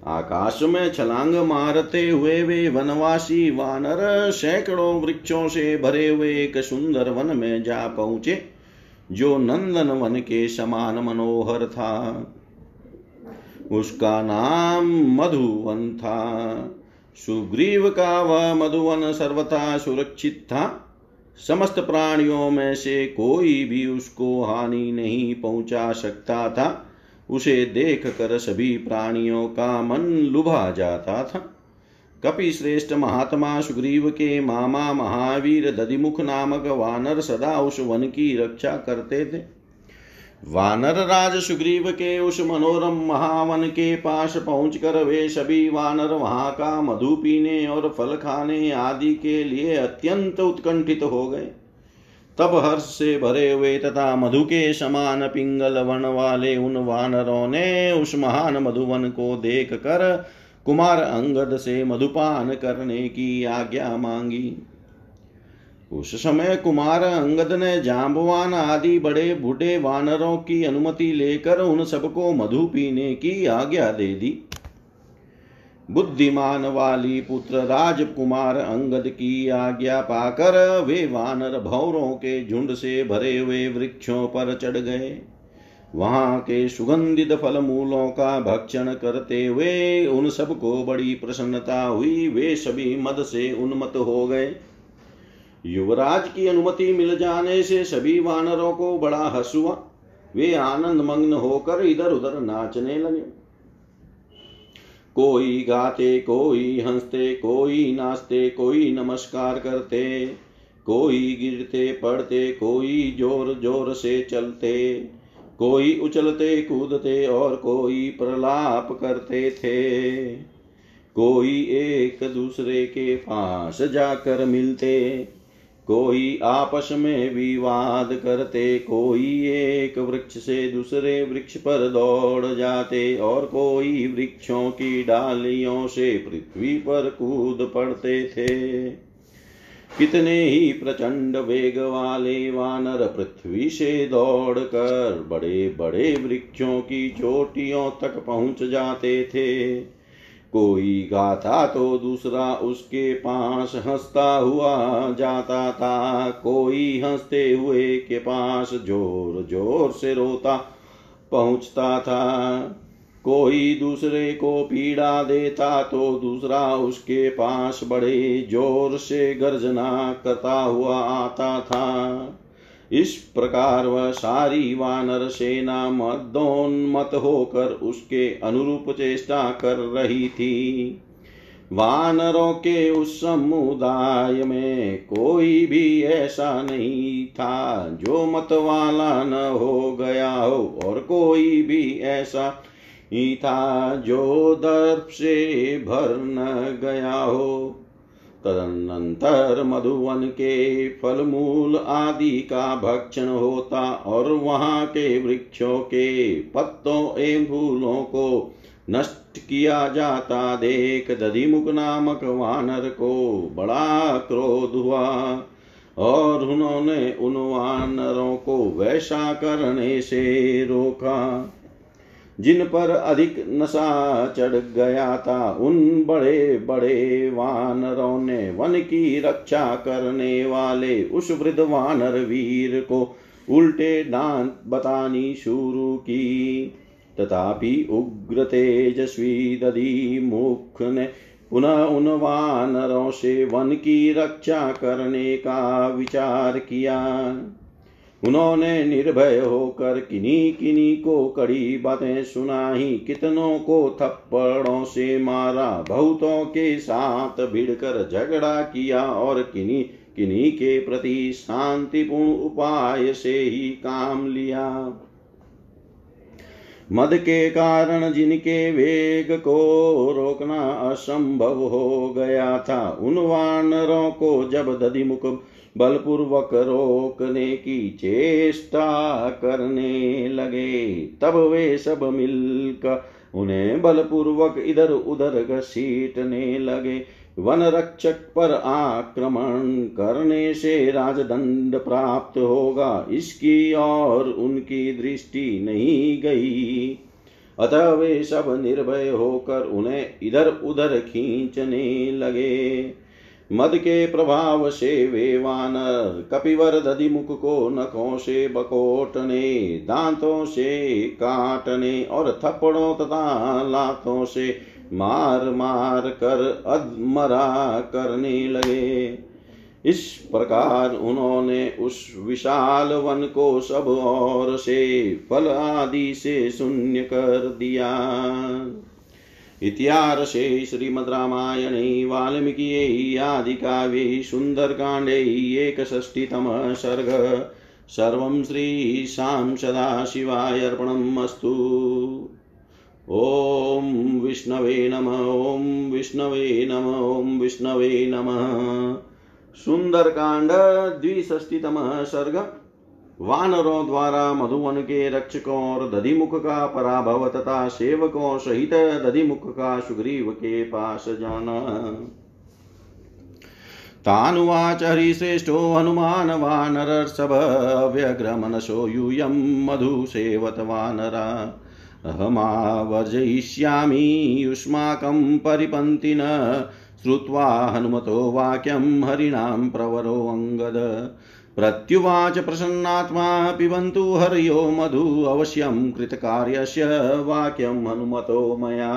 आकाश में छलांग मारते हुए वे वनवासी वानर सैकड़ों वृक्षों से भरे हुए एक सुंदर वन में जा पहुँचे, जो नंदन वन के समान मनोहर था। उसका नाम मधुवन था। सुग्रीव का वह मधुवन सर्वथा सुरक्षित था। समस्त प्राणियों में से कोई भी उसको हानि नहीं पहुँचा सकता था। उसे देख कर सभी प्राणियों का मन लुभा जाता था। कपि श्रेष्ठ महात्मा सुग्रीव के मामा महावीर दधिमुख नामक वानर सदा उस वन की रक्षा करते थे। वानर राज सुग्रीव के उस मनोरम महावन के पास पहुंचकर वे सभी वानर वहाँ का मधु पीने और फल खाने आदि के लिए अत्यंत उत्कंठित हो गए। तब हर्ष से भरे हुए तथा मधु के समान पिंगल वन वाले उन वानरों ने उस महान मधुवन को देख कर कुमार अंगद से मधुपान करने की आज्ञा मांगी। उस समय कुमार अंगद ने जाम्बवान आदि बड़े बूढ़े वानरों की अनुमति लेकर उन सबको मधु पीने की आज्ञा दे दी। बुद्धिमान वाली पुत्र राजकुमार अंगद की आज्ञा पाकर वे वानर भौरों के झुंड से भरे हुए वृक्षों पर चढ़ गए। वहाँ के सुगंधित फल मूलों का भक्षण करते हुए उन सबको बड़ी प्रसन्नता हुई। वे सभी मद से उन्मत्त हो गए। युवराज की अनुमति मिल जाने से सभी वानरों को बड़ा हर्ष हुआ। वे आनंद मग्न होकर इधर उधर नाचने लगे। कोई गाते, कोई हँसते, कोई नाचते, कोई नमस्कार करते, कोई गिरते पड़ते कोई ज़ोर ज़ोर से चलते, कोई उछलते, कूदते और कोई प्रलाप करते थे, कोई एक दूसरे के पास जाकर मिलते कोई आपस में विवाद करते, कोई एक वृक्ष से दूसरे वृक्ष पर दौड़ जाते और कोई वृक्षों की डालियों से पृथ्वी पर कूद पड़ते थे। कितने ही प्रचंड वेग वाले वानर पृथ्वी से दौड़कर बड़े बड़े वृक्षों की चोटियों तक पहुँच जाते थे। कोई गाता तो दूसरा उसके पास हंसता हुआ जाता था। कोई हँसते हुए के पास ज़ोर ज़ोर से रोता पहुँचता था। कोई दूसरे को पीड़ा देता तो दूसरा उसके पास बड़े ज़ोर से गर्जना करता हुआ आता था। इस प्रकार वह सारी वानर सेना मदोन्मत होकर उसके अनुरूप चेष्टा कर रही थी। वानरों के उस समुदाय में कोई भी ऐसा नहीं था, जो मत वाला न हो गया हो, और कोई भी ऐसा ही था, जो दर्प से भर न गया हो। तदनंतर मधुवन के फल मूल आदि का भक्षण होता और वहाँ के वृक्षों के पत्तों एवं फूलों को नष्ट किया जाता। देख दधिमुख नामक वानर को बड़ा क्रोध हुआ और उन्होंने उन वानरों को वैसा करने से रोका। जिन पर अधिक नशा चढ़ गया था, उन बड़े बड़े वानरों ने वन की रक्षा करने वाले उस वृद्ध वानर वीर को उल्टे दांत बतानी शुरू की। तथापि उग्र तेजस्वी दधी मुख ने पुनः उन वानरों से वन की रक्षा करने का विचार किया। उन्होंने निर्भय होकर किन्हीं किन्हीं को कड़ी बातें सुनाई। कितनों को थप्पड़ों से मारा, बहुतों के साथ भिड़कर झगड़ा किया और किन्हीं किन्हीं के प्रति शांतिपूर्ण उपाय से ही काम लिया। मद के कारण जिनके वेग को रोकना असंभव हो गया था, उन वानरों को जब दधिमुख बलपूर्वक रोकने की चेष्टा करने लगे। तब वे सब मिलकर उन्हें बलपूर्वक इधर उधर घसीटने लगे। वन रक्षक पर आक्रमण करने से राजदंड प्राप्त होगा। इसकी और उनकी दृष्टि नहीं गई। अतः वे सब निर्भय होकर उन्हें इधर उधर खींचने लगे। मद के प्रभाव से वे वानर कपिवर दधिमुख को नखों से बकोटने, दांतों से काटने और थप्पड़ों तथा लातों से मार मार कर अधमरा करने लगे। इस प्रकार उन्होंने उस विशाल वन को सब ओर से फल आदि से शून्य कर दिया। इतिहासे श्रीमद्रामायणे वाल्मीकियै आदिकाव्ये सुन्दरकाण्डे एकषष्टितमः सर्ग। सर्वं श्रीशां सदाशिवाय अर्पणम् अस्तु ॐ विष्णवे नम, ॐ विष्णवे नम, ॐ विष्णवे नमः। सुंदरकांड द्विष्टितमः सर्ग। वानरों द्वारा मधुवन के रक्षकों और दधिमुख का पराभव तथा सेवकों सहित दधिमुख का सुग्रीव के पास जाना। तानुवाच हरिश्रेष्ठो हनुमान वानरसभ व्यग्रमनसो यूयं मधुसेवत वानरा। अहमावर्जयिष्यामि युष्माकं परिपन्थिन, श्रुत्वा हनुमतो वाक्यं हरिणां प्रवरोऽङ्गद प्रत्युवाच प्रसन्नात्मा पिबन्तु हर्यो मधु अवश्यं कृतकार्यस्य वाक्यं हनुमतो मया।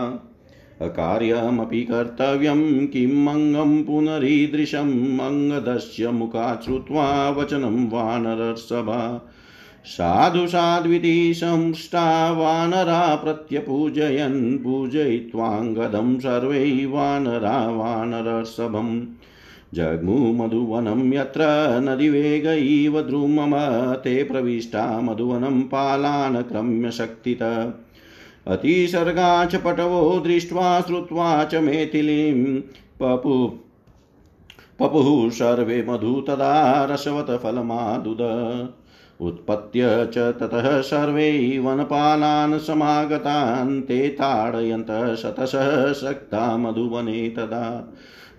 अकार्यमपि कर्तव्यं किम् अङ्गं पुनरीदृशम् अङ्गदस्य मुखात् श्रुत्वा वचनं वानरसभा साधु साध्विति संष्टा वानरा प्रत्यपूजयन् पूजयित्वाङ्गदं सर्वै वानरा वानरसभम् जग्मु मधुवनं यत्र नदीवेग इव द्रुमम ते प्रविष्टा मधुवनं पालान् क्रम्य शक्तित अतिसर्गा च पटवो दृष्ट्वा श्रुत्वा च मेथिलीं। पपु, पपुः सर्वे मधु तदा रसवत फलमादुद। उत्पत्य च ततः सर्वे वनपालान् समागतान् ते ताडयन्तः शतशः शक्ता मधुवने तदा।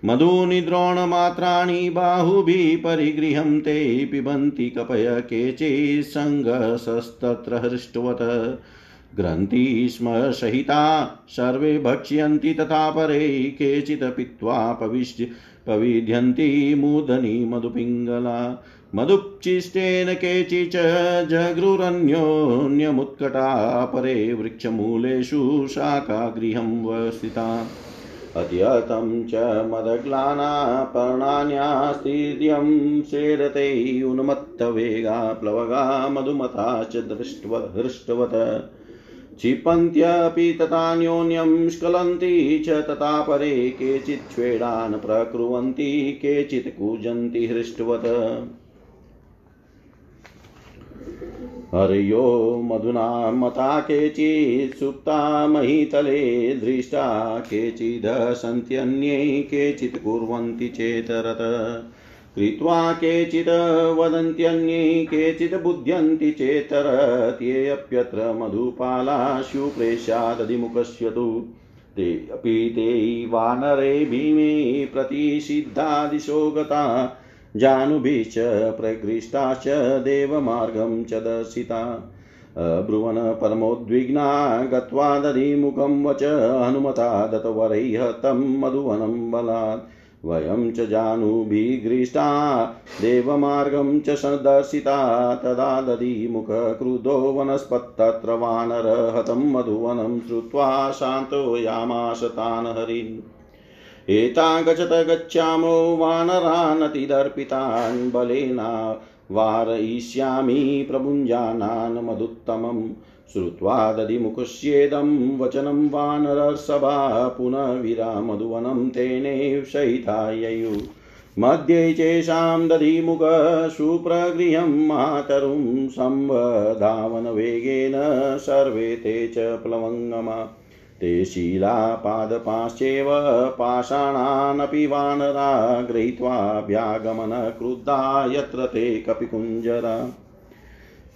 मधूनि द्रोणमात्राणि बाहुभिः परिगृहं ते पिबन्ति कपय केचित्सङ्गसस्तत्र हृष्टवत्। ग्रन्थि स्म सहिता, सर्वे भक्ष्यन्ति तथा परे, केचित् पीत्वा पविश्य पविध्यन्ति मूदनी मधुपिङ्गला। मधुप्चिष्टेन केचिच जगृरन्योन्यमुत्कटा परे, वृक्षमूलेषु शाखागृहं वस्थिता अद्यतं च मदग्लाना पर्णान्यास्तिर्यं शेरते उन्मत्तवेगा प्लवगा मधुमता च दृष्ट्व हृष्टवत्। क्षिपन्त्यपि तथान्योन्यं स्खलन्ति च तथा परे केचित् स्वेडान् प्रकुर्वन्ति, केचित् कूजन्ति हृष्टवत्। हर्यो मधुना मता केचित् सुप्ता महीतले दृष्टा केचिदसन्त्यन्ये केचित् कुर्वन्ति चेतरत कृत्वा केचित् वदन्त्यन्ये केचित् बुध्यन्ति चेतरत्येऽप्यत्र मधुपालाशु प्रेष्यादधिमुखस्य तु। ते अपि ते वानरे भीमे प्रतिषिद्धादिशो गता जानुभिश्च प्रकृष्टाश्च देवमार्गं च दर्शिता। ब्रुवन् परमोद्विग्ना, गत्वा दधिमुखं वच, हनुमता दत्तवरैः तं मधुवनं बलात्। वयं च जानुभीगृष्टा देवमार्गं च सदर्शिता। तदा दधिमुखक्रुधो वनस्पत्तत्र वानर हतं मधुवनं श्रुत्वा शान्तो यामाश तान् हरिन्। एता गच्छत गच्छामो वानरानतिदर्पितान् बलेना वारयिष्यामि प्रभुञ्जानान् मधुत्तमम् श्रुत्वा दधिमुखस्येदं वचनं वानरसभा पुनः वीरा मधुवनं तेनैव सहिताययु मध्ये चेषां दधिमुख सुप्रगृहं मातरुं संवधावनवेगेन सर्वे ते च प्लवङ्गमा। ते शिलापादपाश्चैव पाषाणानपि वानरा व्यागमनक्रुद्धा यत्र ते कपिकुञ्जरा।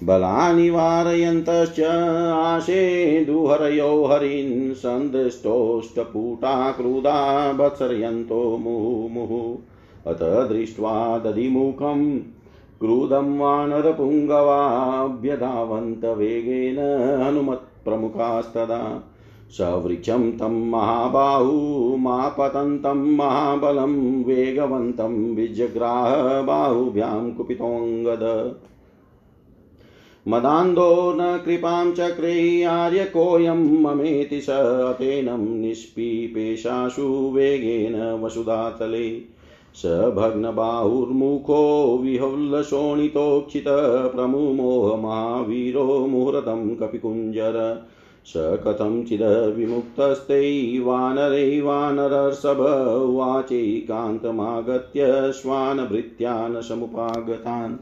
बलानि वारयन्तश्च आशेन्दुहरयो हरीन् सन्दृष्टोष्टपुटा क्रुधा वत्सरयन्तो मुहुमुहुः। अत दृष्ट्वा दधिमुखं क्रुधं वानरपुङ्गवाभ्यधावन्तवेगेन हनुमत्प्रमुखास्तदा। सवृक्षं तं महाबाहुमापतन्तं महाबलं, वेगवन्तं विजग्राह बाहुभ्यां कुपितोऽङ्गद। मदान्धो न कृपां चक्रे आर्यकोऽयं ममेति स अतेनं निष्पीपेशाशु वेगेन वसुधातले। स भग्नबाहुर्मुखो विहुल्लशोणितोक्षितप्रमुमोहमावीरो मुहूर्तं कपिकुञ्जर। स कथञ्चिद् विमुक्तस्ते वानरै वानरसभ वाचैकान्तमागत्य श्वानभृत्यान् समुपागतान्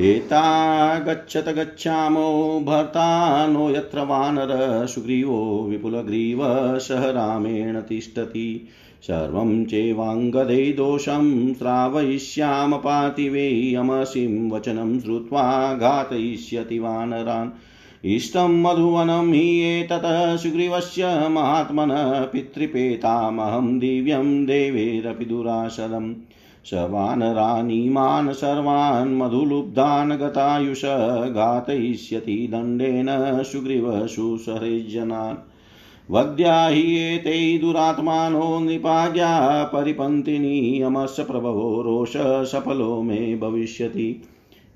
एता गच्छत गच्छामो भर्ता नो यत्र वानर सुग्रीवो विपुलग्रीव सह रामेण तिष्ठति। सर्वं चैवाङ्गदे दोषं श्रावयिष्याम पातिवे यमसिं वचनं श्रुत्वा घातयिष्यति वानरान्। इष्टं मधुवनं हि एततः सुग्रीवस्य महात्मनः पितृपेतामहं दिव्यं देवेरपि दुराशदम् स वानरानीमान् सर्वान् मधुलुब्धान् गतायुष घातयिष्यति दण्डेन सुग्रीवशुसहृजनान् वद्या हि एते दुरात्मानो नृपाज्ञा परिपन्थिनी यमस्य प्रभवो रोष सफलो मे भविष्यति।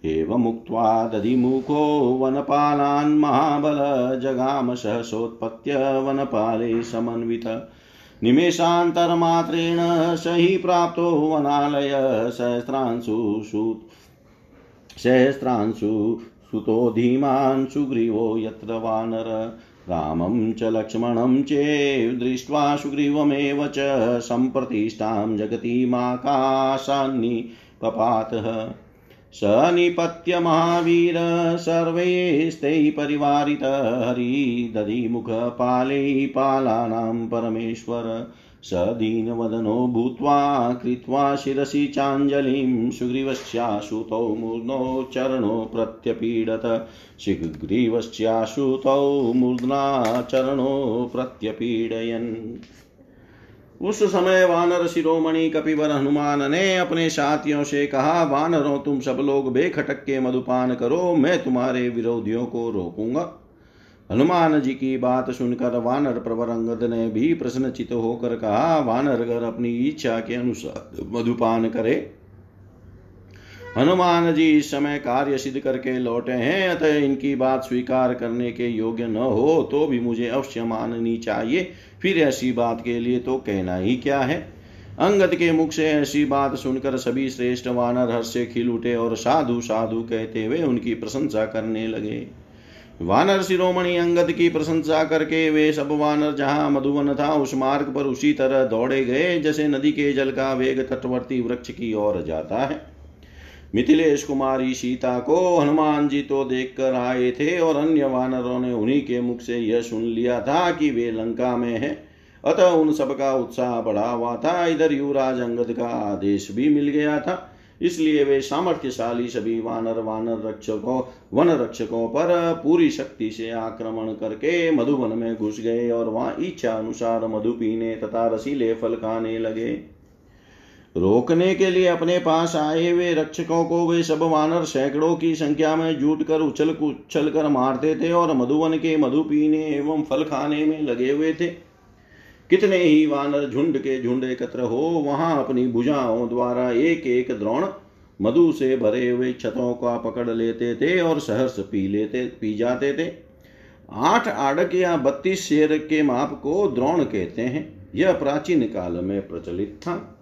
एवमुक्त्वा दधिमुखो वनपालान् महाबल जगाम सहसोत्पत्य वनपाले समन्वित। निमेषान्तरमात्रेण स हि प्राप्तो वनालय सहस्रांशु सहस्रांशु सुतो धीमान् सुग्रीवो यत्र वानर। रामं च लक्ष्मणं चेव दृष्ट्वा सुग्रीवमेव च सम्प्रतिष्ठां जगतीमाकाशान्निपपातः स निपत्य महावीर सर्वैस्ते परिवारित हरिदधिमुखपालै पालानां परमेश्वर स दीनवदनो भूत्वा कृत्वा शिरसि चाञ्जलिं सुग्रीवस्याशुतौ मूर्धनो चरणो प्रत्यपीडत। सुग्रीवस्याशुतौ मूर्धना चरणो प्रत्यपीडयन्। उस समय वानर शिरोमणि कपिवर हनुमान ने अपने साथियों से कहा, वानरों, तुम सब लोग बेखटक के मधुपान करो, मैं तुम्हारे विरोधियों को रोकूँगा। हनुमान जी की बात सुनकर वानर प्रवर अंगद ने भी प्रश्नचित होकर कहा, वानर, अगर अपनी इच्छा के अनुसार मधुपान करे। हनुमान जी इस समय कार्य सिद्ध करके लौटे हैं, अतः इनकी बात स्वीकार करने के योग्य न हो तो भी मुझे अवश्य माननी चाहिए। फिर ऐसी बात के लिए तो कहना ही क्या है? अंगद के मुख से ऐसी बात सुनकर सभी श्रेष्ठ वानर हर्ष से खिल उठे और साधु साधु कहते हुए उनकी प्रशंसा करने लगे। वानर शिरोमणि अंगद की प्रशंसा करके वे सब वानर जहाँ मधुवन था, उस मार्ग पर उसी तरह दौड़े गए जैसे नदी के जल का वेग तटवर्ती वृक्ष की ओर जाता है। मिथिलेश कुमारी सीता को हनुमान जी तो देख कर आए थे और अन्य वानरों ने उन्हीं के मुख से यह सुन लिया था कि वे लंका में है। अतः उन सबका उत्साह बढ़ा हुआ था। इधर युवराज अंगद का आदेश भी मिल गया था। इसलिए वे सामर्थ्यशाली सभी वानर वानर रक्षकों, वन रक्षकों पर पूरी शक्ति से आक्रमण करके मधुवन में घुस गए और वहाँ इच्छा अनुसार मधु पीने तथा रसीले फल खाने लगे। रोकने के लिए अपने पास आए हुए रक्षकों को वे सब वानर सैकड़ों की संख्या में जुट कर उछल उछल कर मारते थे और मधुवन के मधु पीने एवं फल खाने में लगे हुए थे। कितने ही वानर झुंड के झुंड एकत्र हो, वहाँ अपनी भुजाओं द्वारा एक एक द्रोण मधु से भरे हुए छतों का पकड़ लेते थे और सहर्ष पी लेते, पी जाते थे। आठ आड़क या बत्तीस शेर के माप को द्रोण कहते हैं। यह प्राचीन काल में प्रचलित था।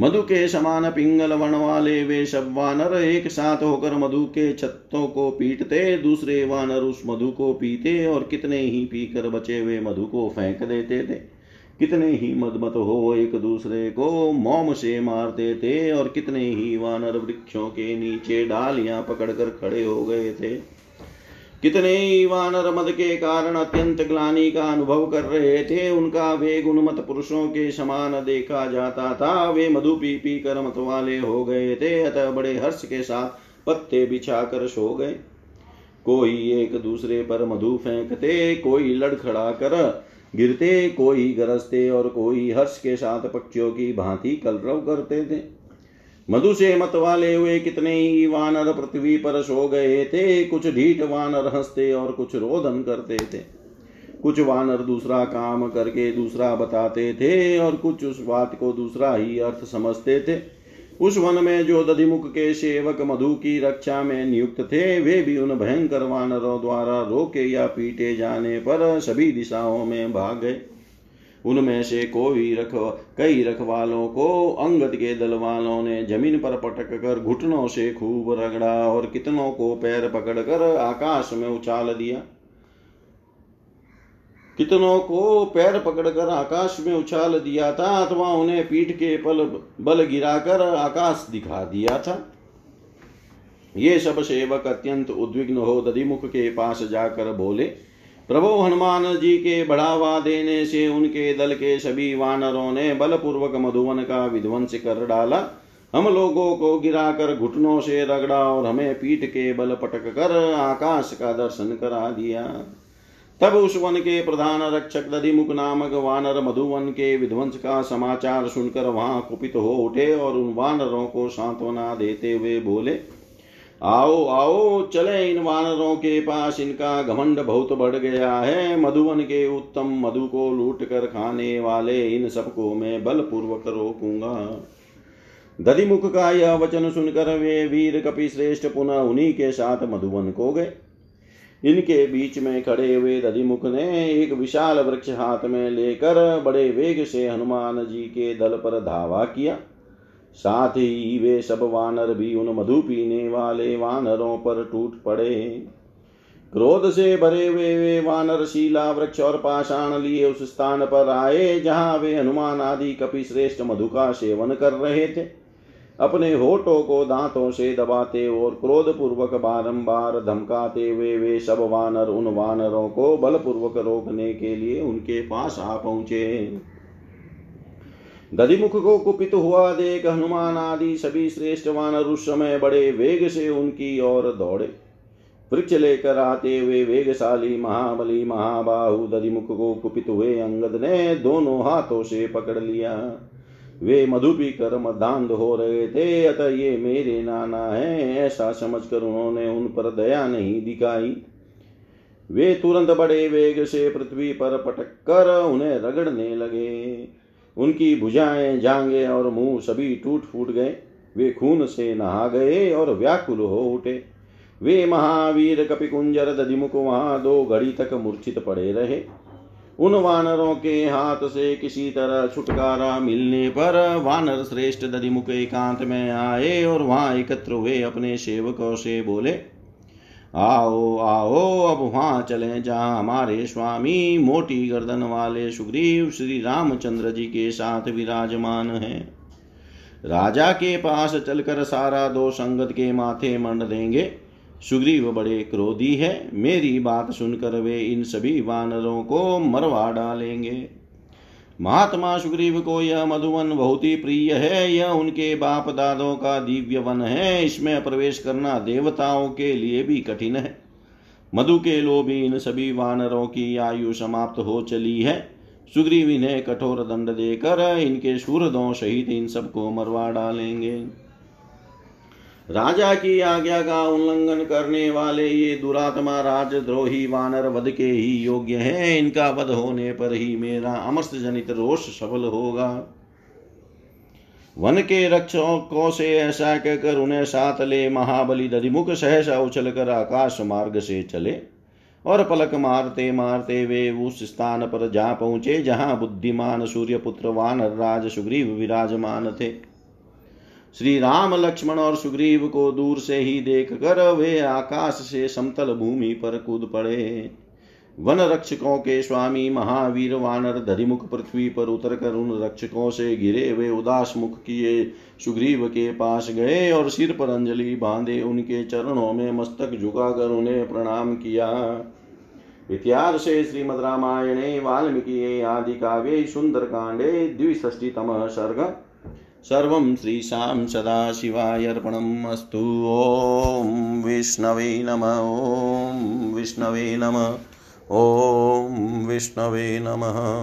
मधु के समान पिंगल वर्ण वाले वे सब वानर एक साथ होकर मधु के छत्तों को पीटते, दूसरे वानर उस मधु को पीते और कितने ही पीकर बचे हुए मधु को फेंक देते थे। कितने ही मदमत हो एक दूसरे को मोम से मारते थे और कितने ही वानर वृक्षों के नीचे डालियाँ पकड़कर खड़े हो गए थे। कितने ही वानर मद के कारण अत्यंत ग्लानी का अनुभव कर रहे थे, उनका वेग उन्मत पुरुषों के समान देखा जाता था। वे मधु पी पी कर मत वाले हो गए थे, अतः बड़े हर्ष के साथ पत्ते बिछा कर सो गए। कोई एक दूसरे पर मधु फेंकते, कोई लड़खड़ा कर गिरते, कोई गरजते और कोई हर्ष के साथ पक्षियों की भांति कलरव करते थे। मधु से मत वाले हुए कितने ही वानर पृथ्वी पर सो गए थे, कुछ ढीठ वानर हँसते और कुछ रोदन करते थे। कुछ वानर दूसरा काम करके दूसरा बताते थे और कुछ उस बात को दूसरा ही अर्थ समझते थे। उस वन में जो दधिमुख के सेवक मधु की रक्षा में नियुक्त थे, वे भी उन भयंकर वानरों द्वारा रोके या पीटे जाने पर सभी दिशाओं में भाग गए। उनमें से कोई रख, कई रखवालों को अंगद के दल वालों ने ज़मीन पर पटक कर घुटनों से खूब रगड़ा और कितनों को पैर पकड़कर आकाश में उछाल दिया। कितनों को पैर पकड़कर आकाश में उछाल दिया था अथवा उन्हें पीठ के पल, बल गिराकर आकाश दिखा दिया था। ये सब सेवक अत्यंत उद्विग्न हो दधिमुख के पास जाकर बोले प्रभु हनुमान जी के बढ़ावा देने से उनके दल के सभी वानरों ने बलपूर्वक मधुवन का विध्वंस कर डाला। हम लोगों को गिराकर घुटनों से रगड़ा और हमें पीठ के बल पटक कर आकाश का दर्शन करा दिया। तब उस वन के प्रधान रक्षक दधिमुख नामक वानर मधुवन के विध्वंस का समाचार सुनकर वहाँ कुपित हो उठे और उन वानरों को सांत्वना देते हुए बोले आओ आओ, चले इन वानरों के पास। इनका घमंड बहुत बढ़ गया है। मधुवन के उत्तम मधु को लूट कर खाने वाले इन सबको मैं बलपूर्वक रोकूँगा। दधिमुख का यह वचन सुनकर वे वीर कपि श्रेष्ठ पुनः उन्हीं के साथ मधुवन को गए। इनके बीच में खड़े हुए दधिमुख ने एक विशाल वृक्ष हाथ में लेकर बड़े वेग से हनुमान जी के दल पर धावा किया। साथ ही वे सब वानर भी उन मधु पीने वाले वानरों पर टूट पड़े। क्रोध से भरे हुए वे वानर शीला वृक्ष और पाषाण लिए उस स्थान पर आए, जहाँ वे हनुमान आदि कपि श्रेष्ठ मधु का सेवन कर रहे थे। अपने होठों को दांतों से दबाते और क्रोध पूर्वक बारंबार धमकाते हुए वे सब वानर उन वानरों को बलपूर्वक रोकने के लिए उनके पास आ पहुँचे। दधिमुख को कुपित हुआ देख हनुमान आदि सभी श्रेष्ठ वानर उस समय बड़े वेग से उनकी ओर दौड़े। वृक्ष लेकर आते हुए वेगशाली महाबली महाबाहु दधिमुख को कुपित हुए अंगद ने दोनों हाथों से पकड़ लिया। वे मधु पी कर मदांध हो रहे थे, अतः ये मेरे नाना है, ऐसा समझकर उन्होंने उन पर दया नहीं दिखाई। वे तुरंत बड़े वेग से पृथ्वी पर पटक कर उन्हें रगड़ने लगे। उनकी भुजाएँ जांगे और मुँह सभी टूट फूट गए। वे खून से नहा गए और व्याकुल हो उठे। वे महावीर कपिकुंजर दधिमुख वहाँ दो घड़ी तक मूर्छित पड़े रहे। उन वानरों के हाथ से किसी तरह छुटकारा मिलने पर वानर श्रेष्ठ दधिमुख एकांत में आए और वहाँ एकत्र हुए। अपने सेवकों से बोले आओ आओ, अब वहाँ चले जहाँ हमारे स्वामी मोटी गर्दन वाले सुग्रीव श्री रामचंद्र जी के साथ विराजमान है। राजा के पास चलकर सारा दो संगत के माथे मंड देंगे। सुग्रीव बड़े क्रोधी है। मेरी बात सुनकर वे इन सभी वानरों को मरवा डालेंगे। महात्मा सुग्रीव को यह मधुवन बहुत ही प्रिय है, यह उनके बाप दादों का दिव्य वन है, इसमें प्रवेश करना देवताओं के लिए भी कठिन है। मधु के लोभी इन सभी वानरों की आयु समाप्त हो चली है। सुग्रीव इन्हें कठोर दंड देकर इनके सूरदों सहित इन सबको मरवा डालेंगे। राजा की आज्ञा का उल्लंघन करने वाले ये दुरात्मा राजद्रोही वानर वध के ही योग्य हैं। इनका वध होने पर ही मेरा अमस्त जनित रोष सफल होगा। वन के रक्षकों से ऐसा कहकर उन्हें साथ ले महाबली दधिमुख सहसा उछल कर आकाश मार्ग से चले और पलक मारते मारते वे उस स्थान पर जा पहुँचे जहाँ बुद्धिमान सूर्य पुत्र वानर राज सुग्रीव विराजमान थे। श्री राम लक्ष्मण और सुग्रीव को दूर से ही देख कर वे आकाश से समतल भूमि पर कूद पड़े। वन रक्षकों के स्वामी महावीर वानर धरिमुख पृथ्वी पर उतर कर उन रक्षकों से घिरे वे उदास मुख किए। सुग्रीव के पास गए और सिर पर अंजलि बांधे। उनके चरणों में मस्तक झुकाकर उन्हें प्रणाम किया। इतिहास से श्रीमद रामायणे, वाल्मीकि आदि काव्य काव्ये सुंदरकांडे द्विष्टितम सर्ग। सर्वं श्रीशां सदाशिवायर्पणम् अस्तु। ॐ विष्णवे नम ॐ विष्णवे नम ॐ विष्णवे नमः।